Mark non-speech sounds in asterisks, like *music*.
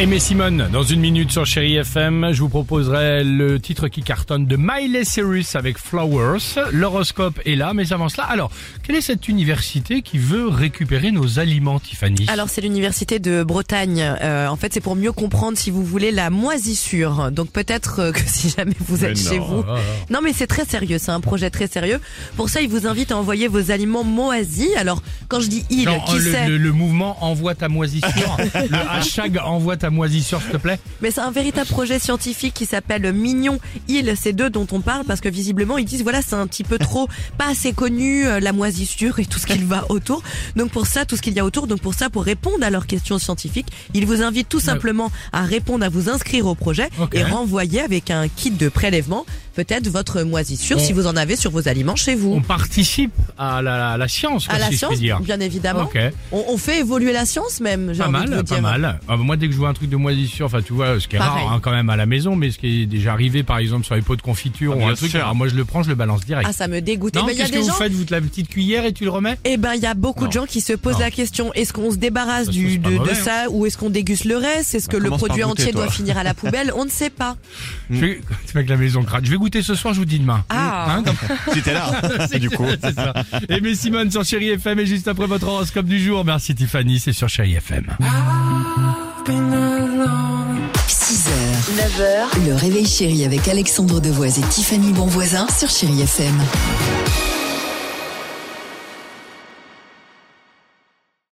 Aimé Simone, dans une minute sur Chéri FM, je vous proposerai le titre qui cartonne de Miley Cyrus avec Flowers. L'horoscope est là, mais avant cela, alors, quelle est cette université qui veut récupérer nos aliments, Tiffany? Alors c'est l'université de Bretagne. Euh, en fait c'est pour mieux comprendre si vous voulez la moisissure. Donc peut-être euh, que si jamais vous êtes Mais chez non, vous. ah, ah. Non mais c'est très sérieux, c'est un projet très sérieux. Pour ça il vous invite à envoyer vos aliments moisis. Alors quand je dis il, Genre, qui sait le, le- le mouvement envoie ta moisissure, *laughs* le hashtag envoie ta moisissure, s'il te plaît. Mais c'est un véritable projet scientifique qui s'appelle Mignon Île. C'est d'eux dont on parle parce que visiblement ils disent voilà c'est un petit peu trop pas assez connu euh, la moisissure et tout ce qu'il va autour. Donc pour ça tout ce qu'il y a autour. Donc pour ça pour répondre à leurs questions scientifiques, ils vous invitent tout simplement à répondre à vous inscrire au projet et renvoyer avec un kit de prélèvement peut-être votre moisissure On- si vous en avez sur vos aliments chez vous. On participe à la, la science, quoi, à la si je science, dire. bien évidemment. On, on fait évoluer la science même. Pas envie de mal, vous pas dire. mal. Ah, bah, moi, dès que je vois un truc de moisissure, enfin, tu vois, ce qui est Pareil. rare hein, quand même à la maison, mais ce qui est déjà arrivé, par exemple, sur les pots de confiture Ah, ou un truc, alors moi, je le prends, je le balance direct. Ah ça me dégoûte. non, Eh ben, il y a qu'est-ce que vous faites Vous te la petite cuillère et tu le remets? Eh ben, il y a beaucoup Non. de gens qui se posent Non. la question est-ce qu'on se débarrasse Ça du, de, de mauvais, ça ou est-ce qu'on déguste le reste? Est-ce que le produit entier doit finir à la poubelle? On ne sait pas. *laughs* Ce mec, *laughs* la maison crade. Goûter ce soir, je vous dis demain. Ah. Hein, J'étais *laughs* là, *laughs* du coup. c'est ça. Et mais Simone sur Chéri FM et juste après votre horoscope du jour. Merci Tiffany, c'est sur Chéri FM. 6h, 9h, le réveil chéri avec Alexandre Devoise et Tiffany Bonvoisin sur Chérie FM.